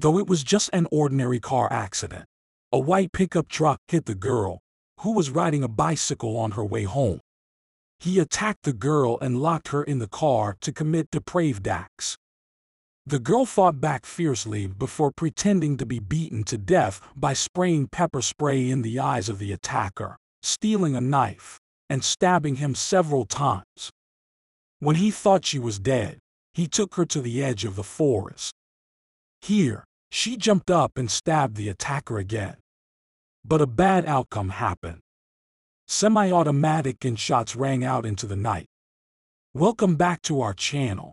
though it was just an ordinary car accident. A white pickup truck hit the girl, who was riding a bicycle on her way home. He attacked the girl and locked her in the car to commit depraved acts. The girl fought back fiercely before pretending to be beaten to death by spraying pepper spray in the eyes of the attacker, stealing a knife, and stabbing him several times. When he thought she was dead, he took her to the edge of the forest. Here, she jumped up and stabbed the attacker again. But a bad outcome happened. Semi-automatic gunshots rang out into the night. Welcome back to our channel.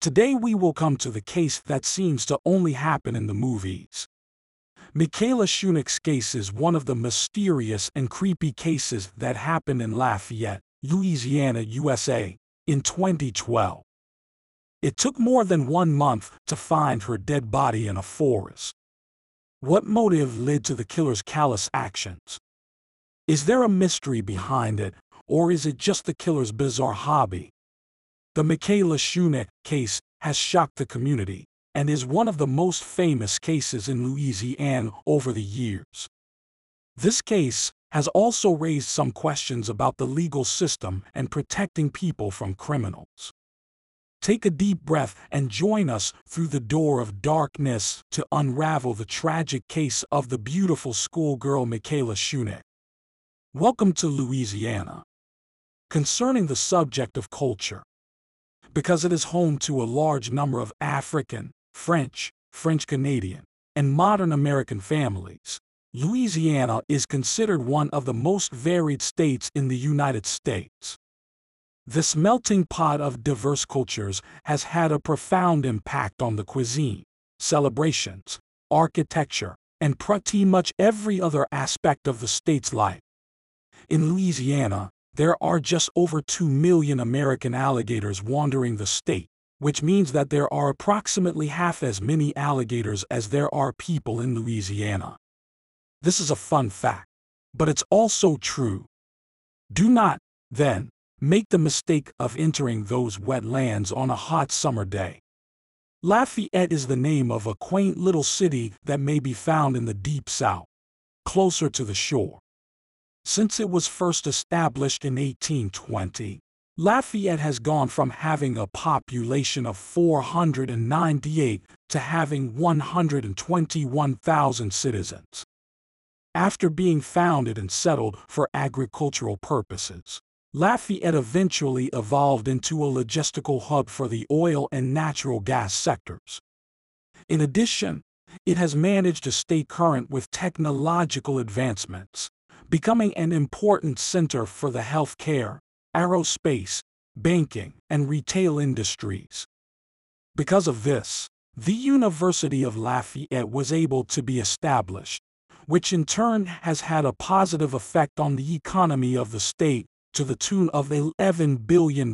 Today we will come to the case that seems to only happen in the movies. Michaela Shunick's case is one of the mysterious and creepy cases that happened in Lafayette, Louisiana, USA, in 2012. It took more than one month to find her dead body in a forest. What motive led to the killer's callous actions? Is there a mystery behind it, or is it just the killer's bizarre hobby? The Michaela Shunick case has shocked the community and is one of the most famous cases in Louisiana over the years. This case has also raised some questions about the legal system and protecting people from criminals. Take a deep breath and join us through the door of darkness to unravel the tragic case of the beautiful schoolgirl Michaela Shunick. Welcome to Louisiana. Concerning the subject of culture, because it is home to a large number of African, French, French Canadian, and modern American families. Louisiana is considered one of the most varied states in the United States. This melting pot of diverse cultures has had a profound impact on the cuisine, celebrations, architecture, and pretty much every other aspect of the state's life. In Louisiana, there are just over 2 million American alligators wandering the state, which means that there are approximately half as many alligators as there are people in Louisiana. This is a fun fact, but it's also true. Do not, then, make the mistake of entering those wetlands on a hot summer day. Lafayette is the name of a quaint little city that may be found in the deep south, closer to the shore. Since it was first established in 1820, Lafayette has gone from having a population of 498 to having 121,000 citizens. After being founded and settled for agricultural purposes, Lafayette eventually evolved into a logistical hub for the oil and natural gas sectors. In addition, it has managed to stay current with technological advancements becoming an important center for the healthcare, aerospace, banking, and retail industries. Because of this, the University of Lafayette was able to be established, which in turn has had a positive effect on the economy of the state to the tune of $11 billion.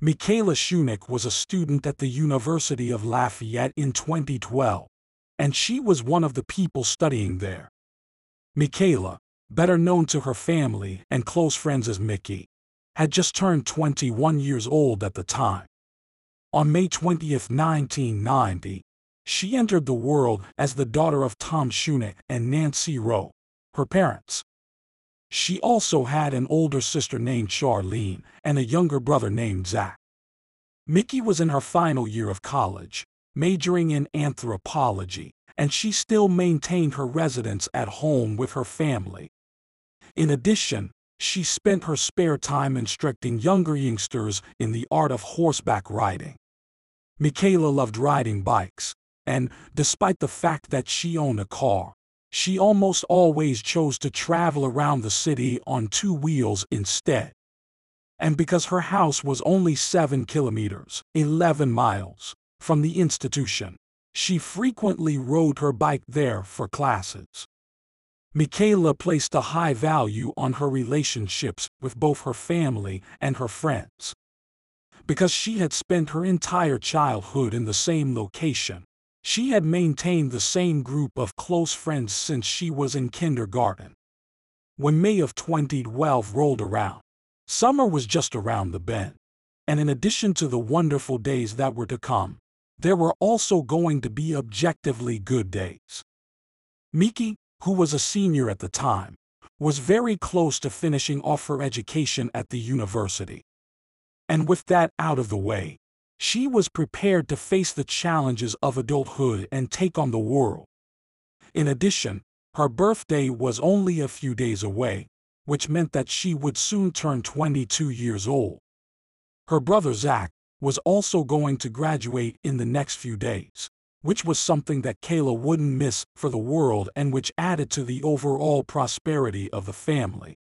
Michaela Shunick was a student at the University of Lafayette in 2012, and she was one of the people studying there. Michaela, better known to her family and close friends as Mickey, had just turned 21 years old at the time. On May 20, 1990, she entered the world as the daughter of Tom Shunick and Nancy Rowe, her parents. She also had an older sister named Charlene and a younger brother named Zach. Mickey was in her final year of college, majoring in anthropology, and she still maintained her residence at home with her family. In addition, she spent her spare time instructing younger youngsters in the art of horseback riding. Michaela loved riding bikes, and, despite the fact that she owned a car, she almost always chose to travel around the city on two wheels instead. And because her house was only 7 kilometers, 11 miles, from the institution, she frequently rode her bike there for classes. Michaela placed a high value on her relationships with both her family and her friends. Because she had spent her entire childhood in the same location, she had maintained the same group of close friends since she was in kindergarten. When May of 2012 rolled around, summer was just around the bend. And in addition to the wonderful days that were to come, there were also going to be objectively good days. Mickey, who was a senior at the time, was very close to finishing off her education at the university. And with that out of the way, she was prepared to face the challenges of adulthood and take on the world. In addition, her birthday was only a few days away, which meant that she would soon turn 22 years old. Her brother Zach was also going to graduate in the next few days, which was something that Kayla wouldn't miss for the world and which added to the overall prosperity of the family.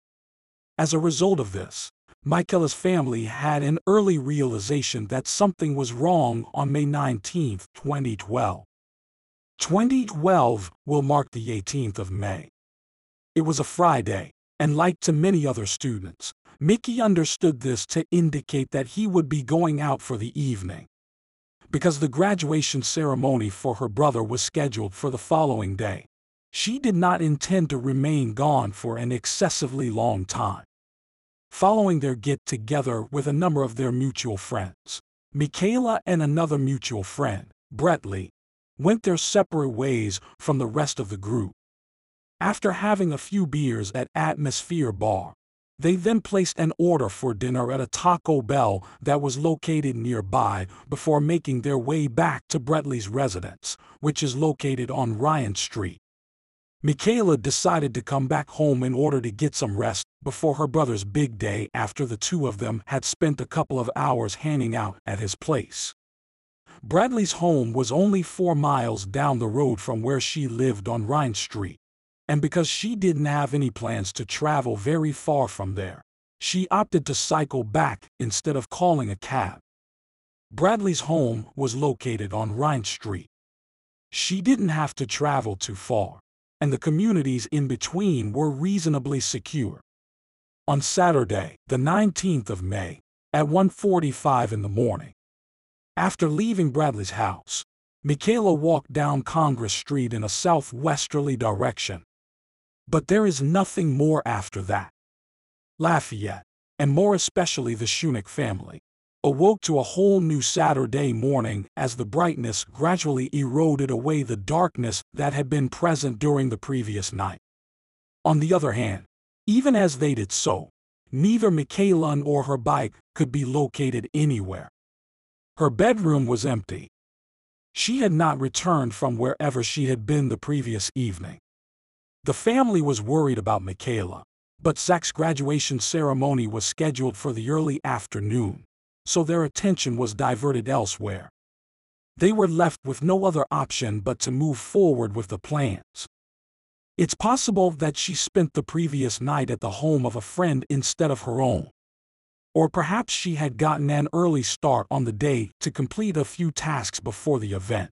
As a result of this, Michaela's family had an early realization that something was wrong on May 19, 2012. 2012 will mark the 18th of May. It was a Friday, and like to many other students, Mickey understood this to indicate that he would be going out for the evening. Because the graduation ceremony for her brother was scheduled for the following day, she did not intend to remain gone for an excessively long time. Following their get together with a number of their mutual friends, Michaela and another mutual friend, Bretley, went their separate ways from the rest of the group. After having a few beers at Atmosphere Bar, they then placed an order for dinner at a Taco Bell that was located nearby before making their way back to Bretley's residence, which is located on Ryan Street. Michaela decided to come back home in order to get some rest before her brother's big day after the two of them had spent a couple of hours hanging out at his place. Bradley's home was only four miles down the road from where she lived on Ryan Street and because she didn't have any plans to travel very far from there, she opted to cycle back instead of calling a cab. Bradley's home was located on Ryan Street. She didn't have to travel too far, and the communities in between were reasonably secure. On Saturday, the 19th of May, at 1.45 in the morning, after leaving Bradley's house, Michaela walked down Congress Street in a southwesterly direction but there is nothing more after that. Lafayette, and more especially the Shunick family, awoke to a whole new Saturday morning as the brightness gradually eroded away the darkness that had been present during the previous night. On the other hand, even as they did so, neither Michaela nor her bike could be located anywhere. Her bedroom was empty. She had not returned from wherever she had been the previous evening. The family was worried about Michaela, but Zach's graduation ceremony was scheduled for the early afternoon, so their attention was diverted elsewhere. They were left with no other option but to move forward with the plans. It's possible that she spent the previous night at the home of a friend instead of her own. Or perhaps she had gotten an early start on the day to complete a few tasks before the event.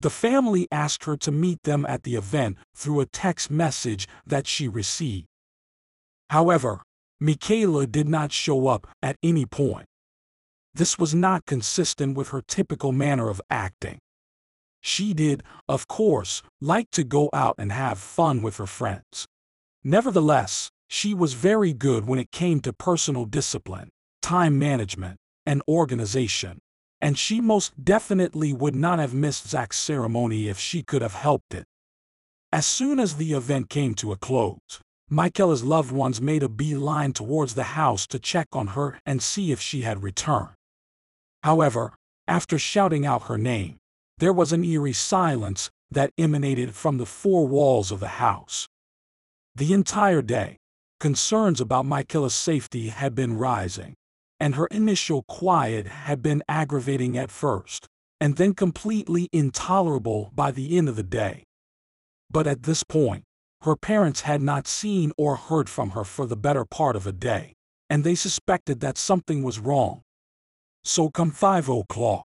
The family asked her to meet them at the event through a text message that she received. However, Michaela did not show up at any point. This was not consistent with her typical manner of acting. She did, of course, like to go out and have fun with her friends. Nevertheless, she was very good when it came to personal discipline, time management, and organization and she most definitely would not have missed Zach's ceremony if she could have helped it. As soon as the event came to a close, Michaela's loved ones made a beeline towards the house to check on her and see if she had returned. However, after shouting out her name, there was an eerie silence that emanated from the four walls of the house. The entire day, concerns about Michaela's safety had been rising and her initial quiet had been aggravating at first, and then completely intolerable by the end of the day. But at this point, her parents had not seen or heard from her for the better part of a day, and they suspected that something was wrong. So come 5 o'clock.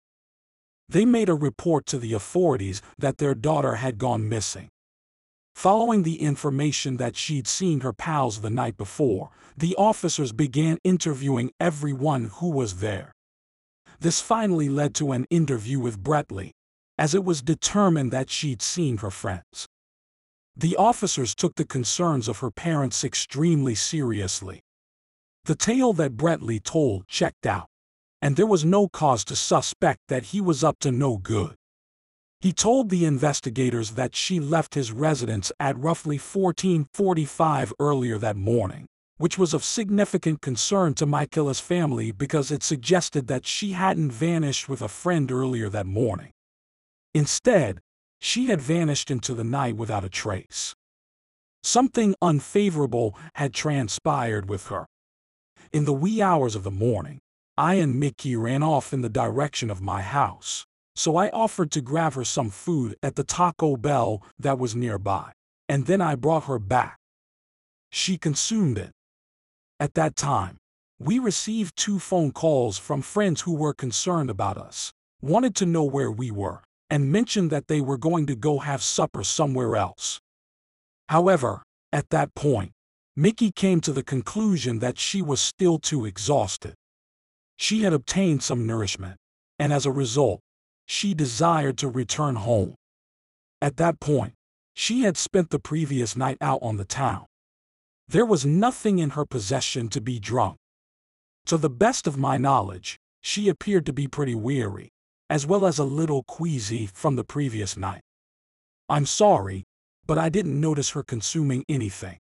They made a report to the authorities that their daughter had gone missing. Following the information that she'd seen her pals the night before, the officers began interviewing everyone who was there. This finally led to an interview with Bretley, as it was determined that she'd seen her friends. The officers took the concerns of her parents extremely seriously. The tale that Bretley told checked out. And there was no cause to suspect that he was up to no good. He told the investigators that she left his residence at roughly 1445 earlier that morning, which was of significant concern to Michaela's family because it suggested that she hadn't vanished with a friend earlier that morning. Instead, she had vanished into the night without a trace. Something unfavorable had transpired with her. In the wee hours of the morning, I and Mickey ran off in the direction of my house, so I offered to grab her some food at the Taco Bell that was nearby, and then I brought her back. She consumed it. At that time, we received two phone calls from friends who were concerned about us, wanted to know where we were, and mentioned that they were going to go have supper somewhere else. However, at that point, Mickey came to the conclusion that she was still too exhausted. She had obtained some nourishment, and as a result, she desired to return home. At that point, she had spent the previous night out on the town. There was nothing in her possession to be drunk. To the best of my knowledge, she appeared to be pretty weary, as well as a little queasy from the previous night. I'm sorry, but I didn't notice her consuming anything.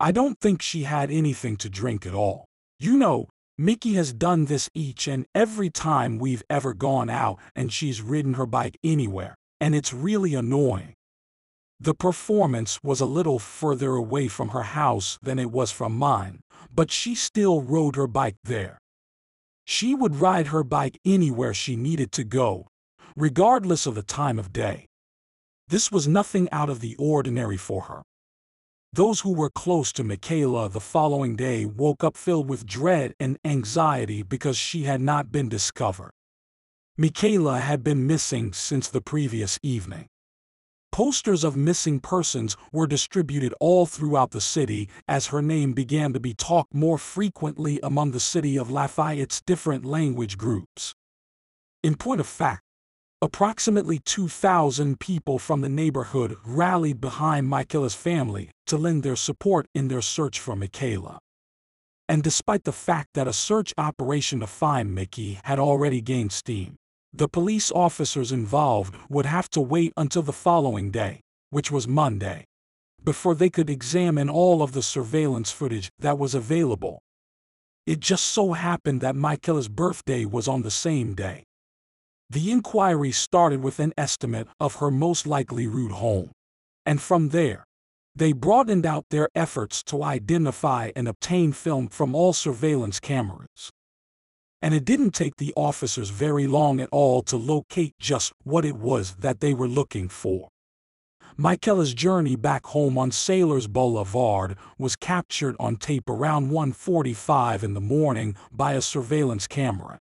I don't think she had anything to drink at all. You know, Mickey has done this each and every time we've ever gone out and she's ridden her bike anywhere, and it's really annoying. The performance was a little further away from her house than it was from mine, but she still rode her bike there. She would ride her bike anywhere she needed to go, regardless of the time of day. This was nothing out of the ordinary for her. Those who were close to Michaela the following day woke up filled with dread and anxiety because she had not been discovered. Michaela had been missing since the previous evening. Posters of missing persons were distributed all throughout the city as her name began to be talked more frequently among the city of Lafayette's different language groups. In point of fact, Approximately 2,000 people from the neighborhood rallied behind Michaela's family to lend their support in their search for Michaela. And despite the fact that a search operation to find Mickey had already gained steam, the police officers involved would have to wait until the following day, which was Monday, before they could examine all of the surveillance footage that was available. It just so happened that Michaela's birthday was on the same day. The inquiry started with an estimate of her most likely route home. And from there, they broadened out their efforts to identify and obtain film from all surveillance cameras. And it didn't take the officers very long at all to locate just what it was that they were looking for. Michaela's journey back home on Sailors Boulevard was captured on tape around 1.45 in the morning by a surveillance camera.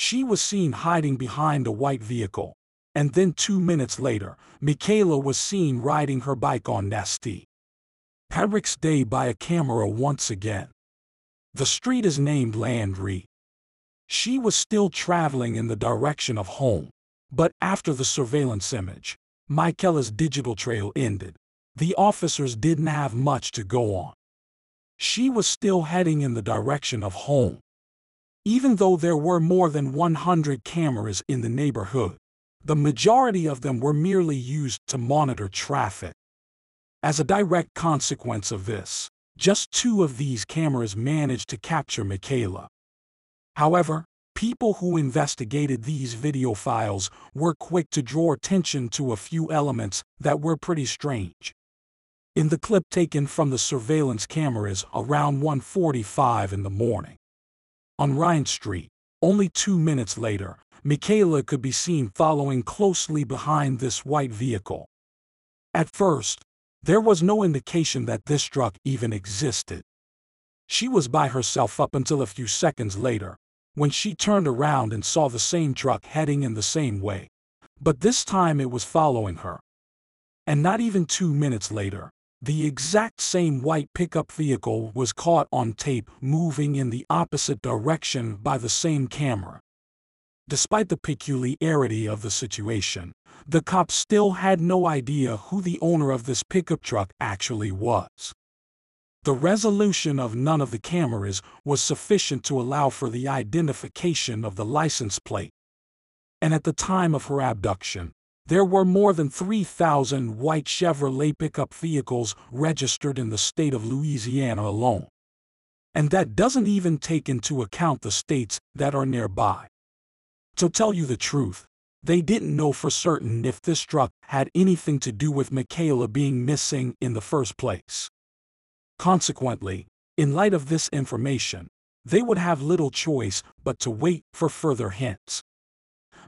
She was seen hiding behind a white vehicle, and then two minutes later, Michaela was seen riding her bike on Nasty. Patrick's Day by a camera once again. The street is named Landry. She was still traveling in the direction of home, but after the surveillance image, Michaela's digital trail ended. The officers didn't have much to go on. She was still heading in the direction of home, even though there were more than 100 cameras in the neighborhood, the majority of them were merely used to monitor traffic. As a direct consequence of this, just two of these cameras managed to capture Michaela. However, people who investigated these video files were quick to draw attention to a few elements that were pretty strange. In the clip taken from the surveillance cameras around 1.45 in the morning, on Ryan Street, only two minutes later, Michaela could be seen following closely behind this white vehicle. At first, there was no indication that this truck even existed. She was by herself up until a few seconds later, when she turned around and saw the same truck heading in the same way. But this time it was following her. And not even two minutes later, the exact same white pickup vehicle was caught on tape moving in the opposite direction by the same camera. Despite the peculiarity of the situation, the cops still had no idea who the owner of this pickup truck actually was. The resolution of none of the cameras was sufficient to allow for the identification of the license plate. And at the time of her abduction, there were more than 3,000 white Chevrolet pickup vehicles registered in the state of Louisiana alone. And that doesn't even take into account the states that are nearby. To tell you the truth, they didn't know for certain if this truck had anything to do with Michaela being missing in the first place. Consequently, in light of this information, they would have little choice but to wait for further hints.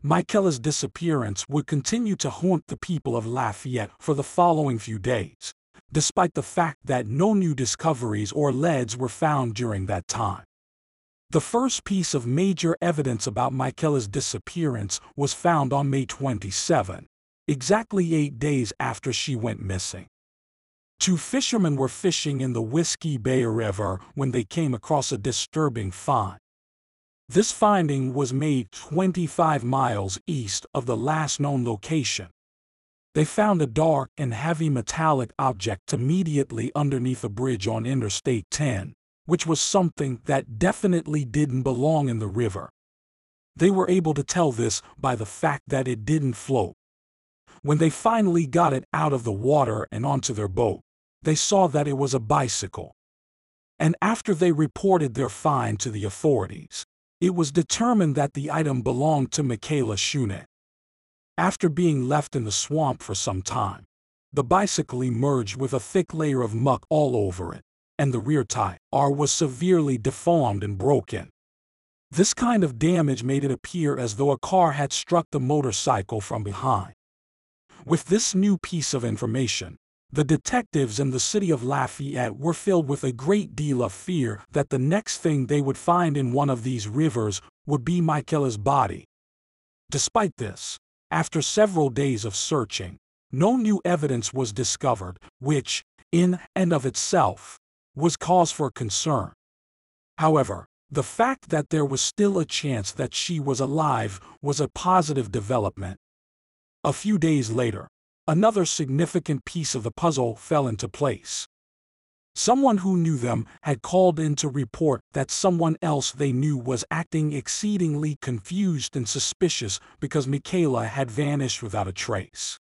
Michaela's disappearance would continue to haunt the people of Lafayette for the following few days, despite the fact that no new discoveries or leads were found during that time. The first piece of major evidence about Michaela's disappearance was found on May 27, exactly eight days after she went missing. Two fishermen were fishing in the Whiskey Bay River when they came across a disturbing find. This finding was made 25 miles east of the last known location. They found a dark and heavy metallic object immediately underneath a bridge on Interstate 10, which was something that definitely didn't belong in the river. They were able to tell this by the fact that it didn't float. When they finally got it out of the water and onto their boat, they saw that it was a bicycle. And after they reported their find to the authorities, it was determined that the item belonged to Michaela Shunick. After being left in the swamp for some time, the bicycle emerged with a thick layer of muck all over it, and the rear tire R was severely deformed and broken. This kind of damage made it appear as though a car had struck the motorcycle from behind. With this new piece of information, the detectives in the city of Lafayette were filled with a great deal of fear that the next thing they would find in one of these rivers would be Michaela's body. Despite this, after several days of searching, no new evidence was discovered, which, in and of itself, was cause for concern. However, the fact that there was still a chance that she was alive was a positive development. A few days later, Another significant piece of the puzzle fell into place. Someone who knew them had called in to report that someone else they knew was acting exceedingly confused and suspicious because Michaela had vanished without a trace.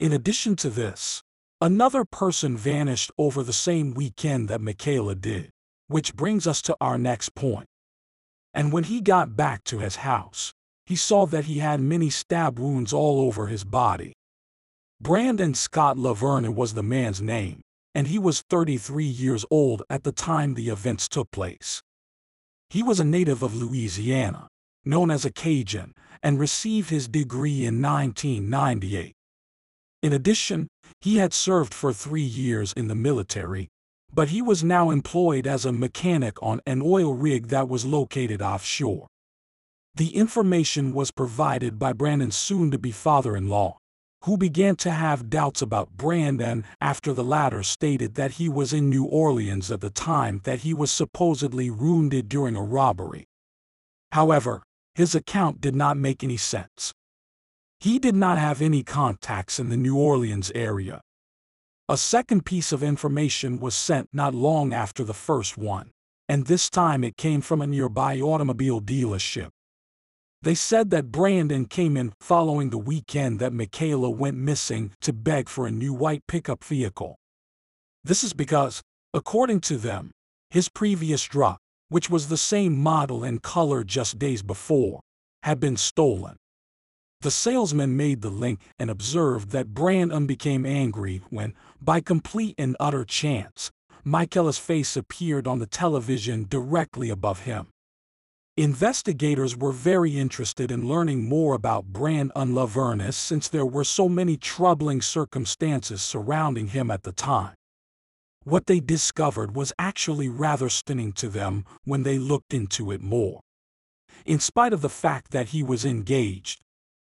In addition to this, another person vanished over the same weekend that Michaela did, which brings us to our next point. And when he got back to his house, he saw that he had many stab wounds all over his body. Brandon Scott Lavergne was the man's name, and he was 33 years old at the time the events took place. He was a native of Louisiana, known as a Cajun, and received his degree in 1998. In addition, he had served for three years in the military, but he was now employed as a mechanic on an oil rig that was located offshore. The information was provided by Brandon's soon-to-be father-in-law, who began to have doubts about Brandon after the latter stated that he was in New Orleans at the time that he was supposedly wounded during a robbery. However, his account did not make any sense. He did not have any contacts in the New Orleans area. A second piece of information was sent not long after the first one, and this time it came from a nearby automobile dealership. They said that Brandon came in following the weekend that Michaela went missing to beg for a new white pickup vehicle. This is because, according to them, his previous truck, which was the same model and color just days before, had been stolen. The salesman made the link and observed that Brandon became angry when, by complete and utter chance, Michaela's face appeared on the television directly above him. Investigators were very interested in learning more about Brandon Lavernus since there were so many troubling circumstances surrounding him at the time. What they discovered was actually rather stunning to them when they looked into it more. In spite of the fact that he was engaged,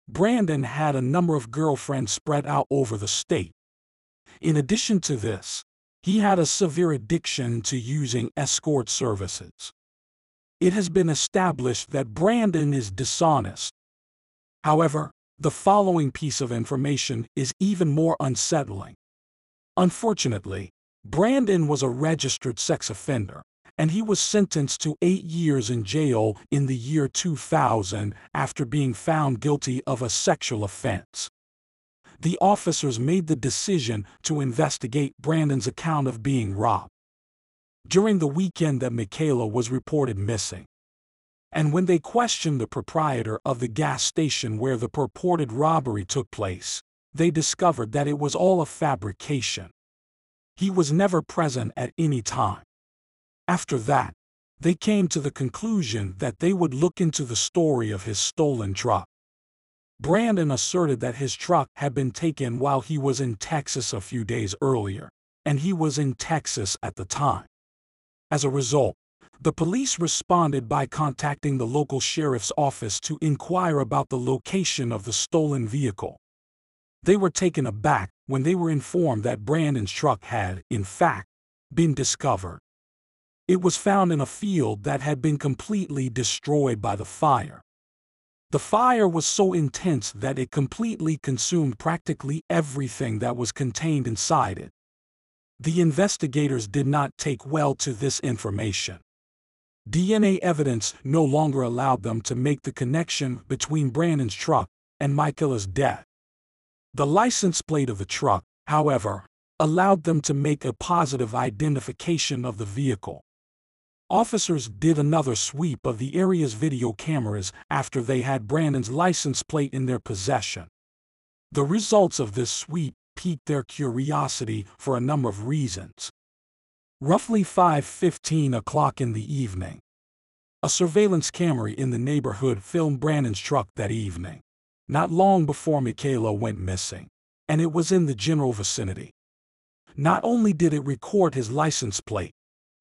Brandon had a number of girlfriends spread out over the state. In addition to this, he had a severe addiction to using escort services it has been established that Brandon is dishonest. However, the following piece of information is even more unsettling. Unfortunately, Brandon was a registered sex offender, and he was sentenced to eight years in jail in the year 2000 after being found guilty of a sexual offense. The officers made the decision to investigate Brandon's account of being robbed. During the weekend that Michaela was reported missing, and when they questioned the proprietor of the gas station where the purported robbery took place, they discovered that it was all a fabrication. He was never present at any time. After that, they came to the conclusion that they would look into the story of his stolen truck. Brandon asserted that his truck had been taken while he was in Texas a few days earlier, and he was in Texas at the time. As a result, the police responded by contacting the local sheriff's office to inquire about the location of the stolen vehicle. They were taken aback when they were informed that Brandon's truck had, in fact, been discovered. It was found in a field that had been completely destroyed by the fire. The fire was so intense that it completely consumed practically everything that was contained inside it. The investigators did not take well to this information. DNA evidence no longer allowed them to make the connection between Brandon's truck and Michaela's death. The license plate of the truck, however, allowed them to make a positive identification of the vehicle. Officers did another sweep of the area's video cameras after they had Brandon's license plate in their possession. The results of this sweep piqued their curiosity for a number of reasons. Roughly 5.15 o'clock in the evening, a surveillance camera in the neighborhood filmed Brandon's truck that evening not long before Michaela went missing, and it was in the general vicinity. Not only did it record his license plate,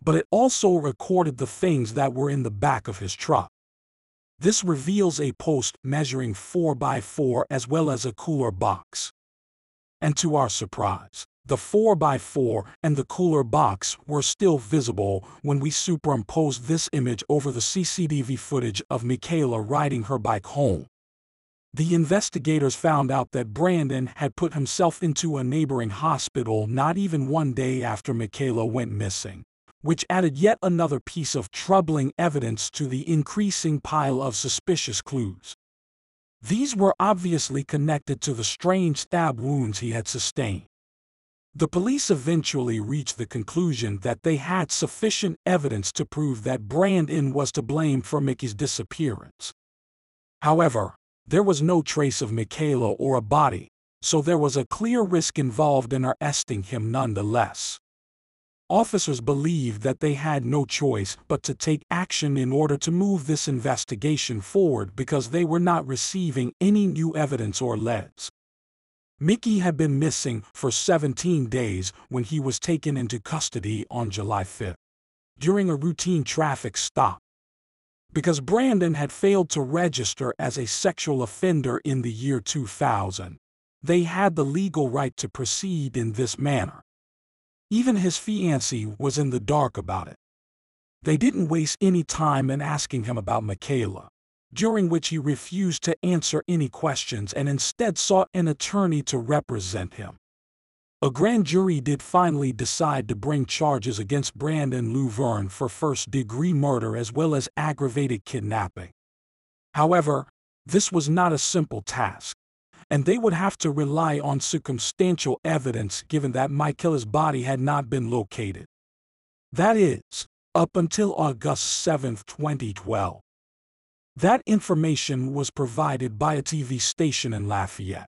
but it also recorded the things that were in the back of his truck. This reveals a post measuring 4 by 4 as well as a cooler box. And to our surprise, the 4 by 4 and the cooler box were still visible when we superimposed this image over the CCTV footage of Michaela riding her bike home. The investigators found out that Brandon had put himself into a neighboring hospital not even one day after Michaela went missing, which added yet another piece of troubling evidence to the increasing pile of suspicious clues. These were obviously connected to the strange stab wounds he had sustained. The police eventually reached the conclusion that they had sufficient evidence to prove that Brandon was to blame for Mickey's disappearance. However, there was no trace of Michaela or a body, so there was a clear risk involved in arresting him nonetheless. Officers believed that they had no choice but to take action in order to move this investigation forward because they were not receiving any new evidence or leads. Mickey had been missing for 17 days when he was taken into custody on July 5. During a routine traffic stop, because Brandon had failed to register as a sexual offender in the year 2000. They had the legal right to proceed in this manner. Even his fiancée was in the dark about it. They didn't waste any time in asking him about Michaela, during which he refused to answer any questions and instead sought an attorney to represent him. A grand jury did finally decide to bring charges against Brandon Lavergne for first degree murder as well as aggravated kidnapping. However, this was not a simple task, and they would have to rely on circumstantial evidence given that Michaela's body had not been located. That is, up until August 7, 2012. That information was provided by a TV station in Lafayette.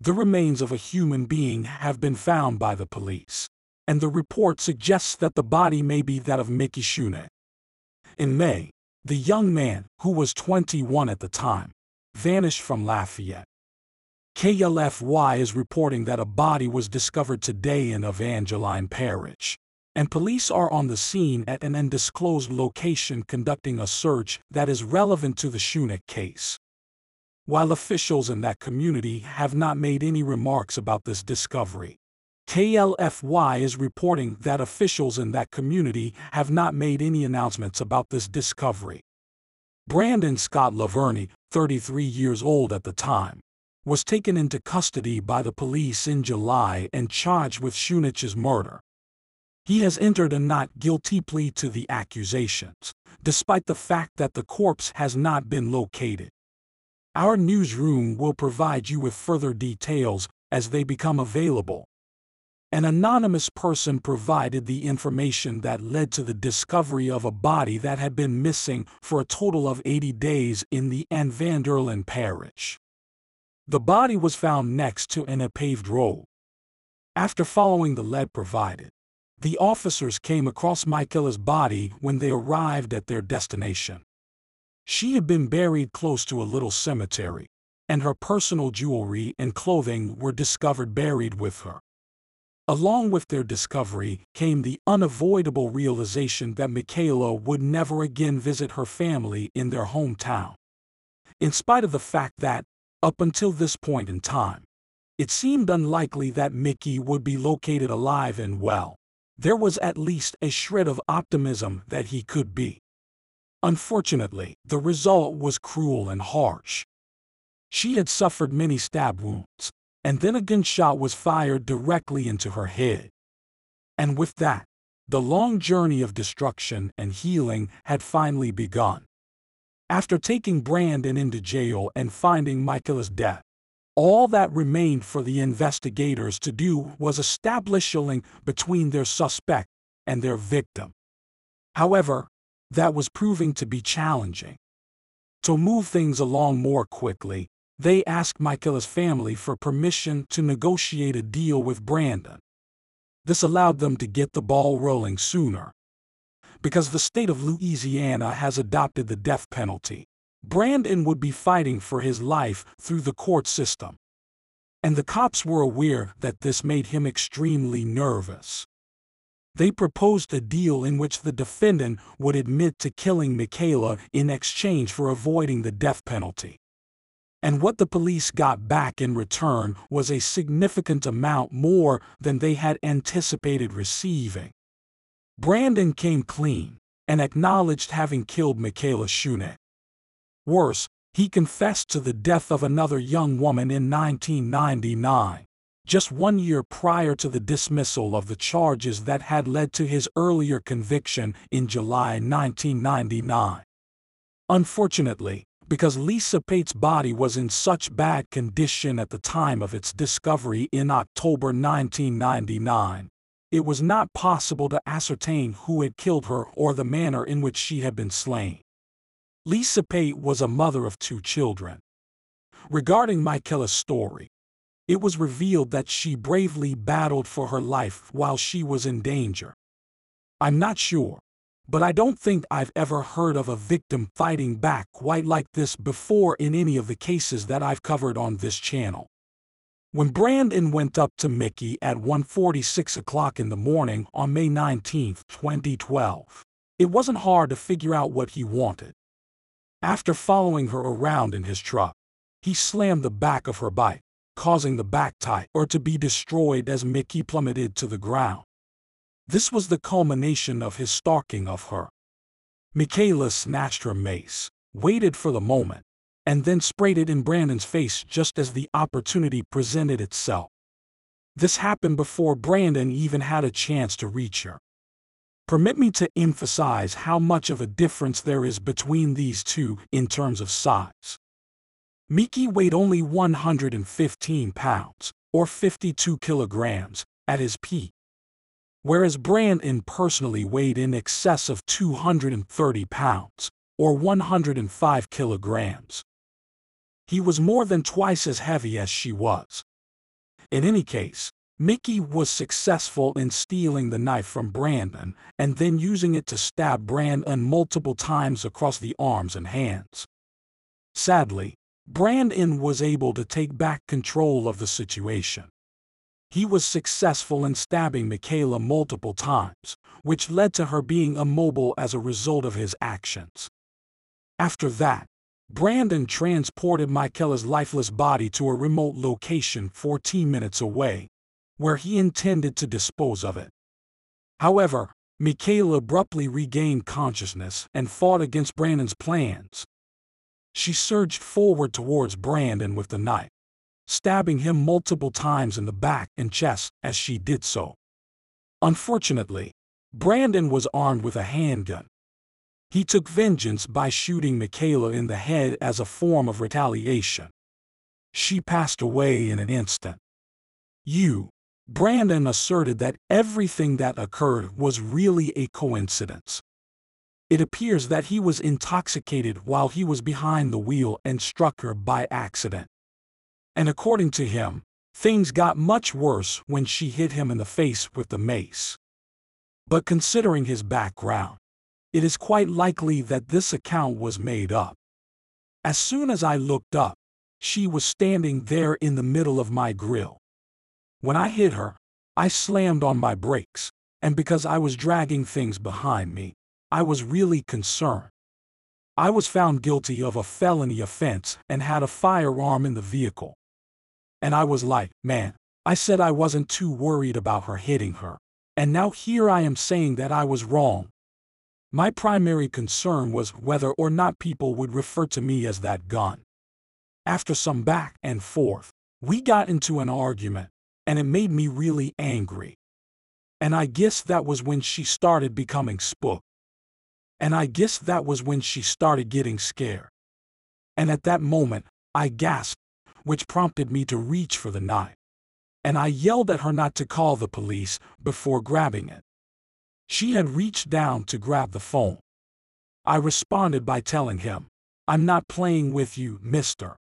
The remains of a human being have been found by the police, and the report suggests that the body may be that of Mickey Shunick. In May, the young man, who was 21 at the time, vanished from Lafayette. KLFY is reporting that a body was discovered today in Evangeline Parish, and police are on the scene at an undisclosed location conducting a search that is relevant to the Shunick case. While officials in that community have not made any remarks about this discovery, KLFY is reporting that officials in that community have not made any announcements about this discovery. Brandon Scott Lavergne, 33 years old at the time, was taken into custody by the police in July and charged with Shunick's murder. He has entered a not guilty plea to the accusations, despite the fact that the corpse has not been located. Our newsroom will provide you with further details as they become available. An anonymous person provided the information that led to the discovery of a body that had been missing for a total of 80 days in the Evangeline parish. The body was found next to an paved road. After following the lead provided, the officers came across Michaela's body when they arrived at their destination. She had been buried close to a little cemetery, and her personal jewelry and clothing were discovered buried with her. Along with their discovery came the unavoidable realization that Michaela would never again visit her family in their hometown. In spite of the fact that, up until this point in time, it seemed unlikely that Mickey would be located alive and well, there was at least a shred of optimism that he could be. Unfortunately, the result was cruel and harsh. She had suffered many stab wounds, and then a gunshot was fired directly into her head. And with that, the long journey of destruction and healing had finally begun. After taking Brandon into jail and finding Michaela's death, all that remained for the investigators to do was establish a link between their suspect and their victim. However, that was proving to be challenging. To move things along more quickly, they asked Michaela's family for permission to negotiate a deal with Brandon. This allowed them to get the ball rolling sooner. Because the state of Louisiana has adopted the death penalty, Brandon would be fighting for his life through the court system. And the cops were aware that this made him extremely nervous. They proposed a deal in which the defendant would admit to killing Michaela in exchange for avoiding the death penalty. And what the police got back in return was a significant amount more than they had anticipated receiving. Brandon came clean and acknowledged having killed Michaela Shunick. Worse, he confessed to the death of another young woman in 1999, just one year prior to the dismissal of the charges that had led to his earlier conviction in July 1999. Unfortunately, because Lisa Pate's body was in such bad condition at the time of its discovery in October 1999. It was not possible to ascertain who had killed her or the manner in which she had been slain. Lisa Pate was a mother of two children. Regarding Michaela's story, it was revealed that she bravely battled for her life while she was in danger. I'm not sure, but I don't think I've ever heard of a victim fighting back quite like this before in any of the cases that I've covered on this channel. When Brandon went up to Mickey at 1.46 o'clock in the morning on May 19, 2012, it wasn't hard to figure out what he wanted. After following her around in his truck, he slammed the back of her bike, causing the back tire to be destroyed as Mickey plummeted to the ground. This was the culmination of his stalking of her. Michaela snatched her mace, waited for the moment, and then sprayed it in Brandon's face just as the opportunity presented itself. This happened before Brandon even had a chance to reach her. Permit me to emphasize how much of a difference there is between these two in terms of size. Mickey weighed only 115 pounds, or 52 kilograms, at his peak whereas Brandon personally weighed in excess of 230 pounds, or 105 kilograms. He was more than twice as heavy as she was. In any case, Mickey was successful in stealing the knife from Brandon and then using it to stab Brandon multiple times across the arms and hands. Sadly, Brandon was able to take back control of the situation. He was successful in stabbing Michaela multiple times, which led to her being immobile as a result of his actions. After that, Brandon transported Michaela's lifeless body to a remote location 14 minutes away, where he intended to dispose of it. However, Michaela abruptly regained consciousness and fought against Brandon's plans. She surged forward towards Brandon with the knife stabbing him multiple times in the back and chest as she did so. Unfortunately, Brandon was armed with a handgun. He took vengeance by shooting Michaela in the head as a form of retaliation. She passed away in an instant. You, Brandon asserted that everything that occurred was really a coincidence. It appears that he was intoxicated while he was behind the wheel and struck her by accident. And according to him, things got much worse when she hit him in the face with the mace. But considering his background, it is quite likely that this account was made up. As soon as I looked up, she was standing there in the middle of my grill. When I hit her, I slammed on my brakes, and because I was dragging things behind me, I was really concerned. I was found guilty of a felony offense and had a firearm in the vehicle. And I was like, man, I said I wasn't too worried about her hitting her. And now here I am saying that I was wrong. My primary concern was whether or not people would refer to me as that gun. After some back and forth, we got into an argument, and it made me really angry. And I guess that was when she started becoming spooked. And I guess that was when she started getting scared. And at that moment, I gasped, which prompted me to reach for the knife. And I yelled at her not to call the police before grabbing it. She had reached down to grab the phone. I responded by telling him, I'm not playing with you, mister.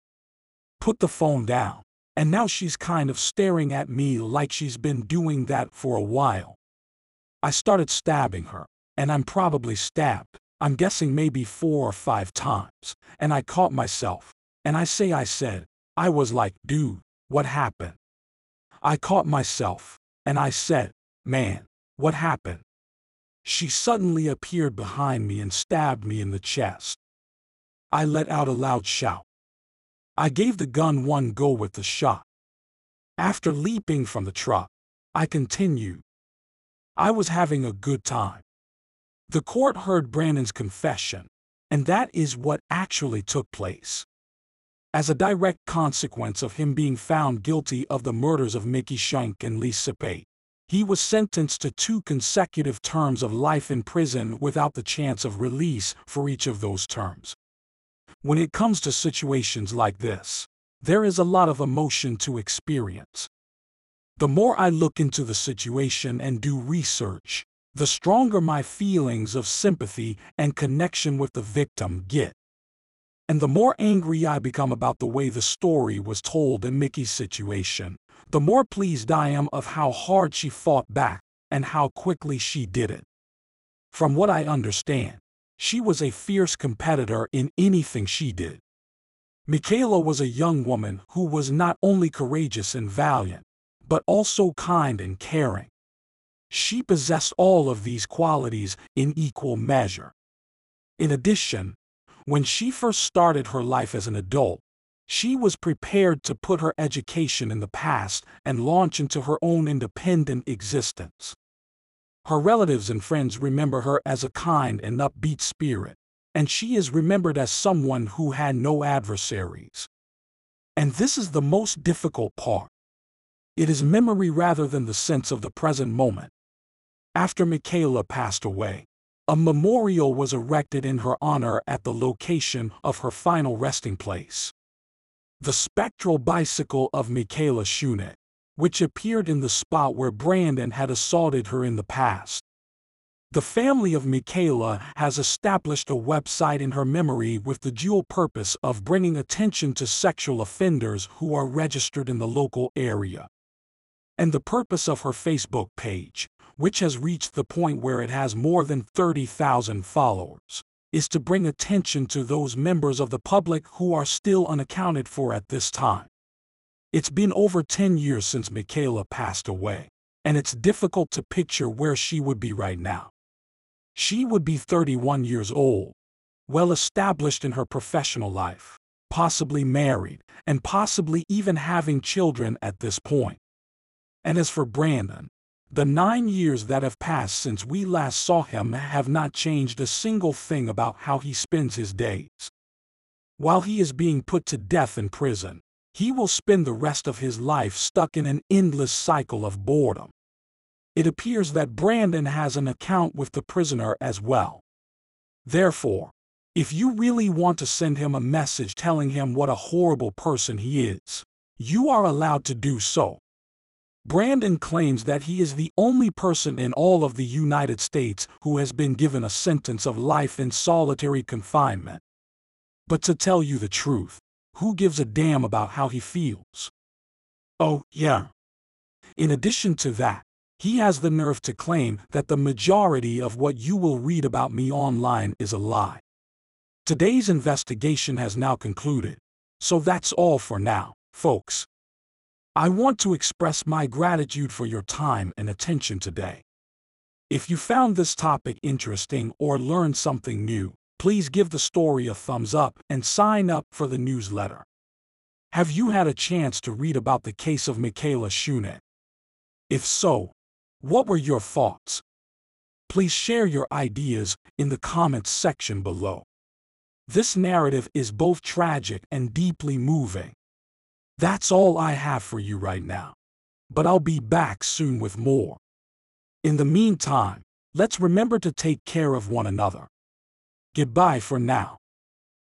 Put the phone down and now she's kind of staring at me like she's been doing that for a while. I started stabbing her, and I'm probably stabbed, I'm guessing maybe four or five times, and I caught myself, and I say I said, I was like, dude, what happened? I caught myself, and I said, man, what happened? She suddenly appeared behind me and stabbed me in the chest. I let out a loud shout. I gave the gun one go with the shot. After leaping from the truck, I continued. I was having a good time. The court heard Brandon's confession, and that is what actually took place. As a direct consequence of him being found guilty of the murders of Mickey Shunick and Lisa Pate, he was sentenced to two consecutive terms of life in prison without the chance of release for each of those terms. When it comes to situations like this, there is a lot of emotion to experience. The more I look into the situation and do research, the stronger my feelings of sympathy and connection with the victim get. And the more angry I become about the way the story was told in Mickey's situation, the more pleased I am of how hard she fought back and how quickly she did it. From what I understand, she was a fierce competitor in anything she did. Michaela was a young woman who was not only courageous and valiant, but also kind and caring. She possessed all of these qualities in equal measure. In addition, when she first started her life as an adult, she was prepared to put her education in the past and launch into her own independent existence. Her relatives and friends remember her as a kind and upbeat spirit, and she is remembered as someone who had no adversaries. And this is the most difficult part. It is memory rather than the sense of the present moment. After Michaela passed away, a memorial was erected in her honor at the location of her final resting place. The spectral bicycle of Michaela Shunick which appeared in the spot where Brandon had assaulted her in the past. The family of Michaela has established a website in her memory with the dual purpose of bringing attention to sexual offenders who are registered in the local area. And the purpose of her Facebook page, which has reached the point where it has more than 30,000 followers, is to bring attention to those members of the public who are still unaccounted for at this time. It's been over 10 years since Michaela passed away, and it's difficult to picture where she would be right now. She would be 31 years old, well established in her professional life, possibly married, and possibly even having children at this point. And as for Brandon, the nine years that have passed since we last saw him have not changed a single thing about how he spends his days. While he is being put to death in prison, he will spend the rest of his life stuck in an endless cycle of boredom. it appears that Brandon has an account with the prisoner as well. Therefore, if you really want to send him a message telling him what a horrible person he is, you are allowed to do so. Brandon claims that he is the only person in all of the United States who has been given a sentence of life in solitary confinement. But to tell you the truth, who gives a damn about how he feels? Oh, yeah. In addition to that, he has the nerve to claim that the majority of what you will read about me online is a lie. Today's investigation has now concluded, so that's all for now, folks. I want to express my gratitude for your time and attention today. If you found this topic interesting or learned something new, please give the story a thumbs up and sign up for the newsletter. Have you had a chance to read about the case of Michaela Shunick? If so, what were your thoughts? Please share your ideas in the comments section below. This narrative is both tragic and deeply moving. That's all I have for you right now. But I'll be back soon with more. In the meantime, let's remember to take care of one another. Goodbye for now.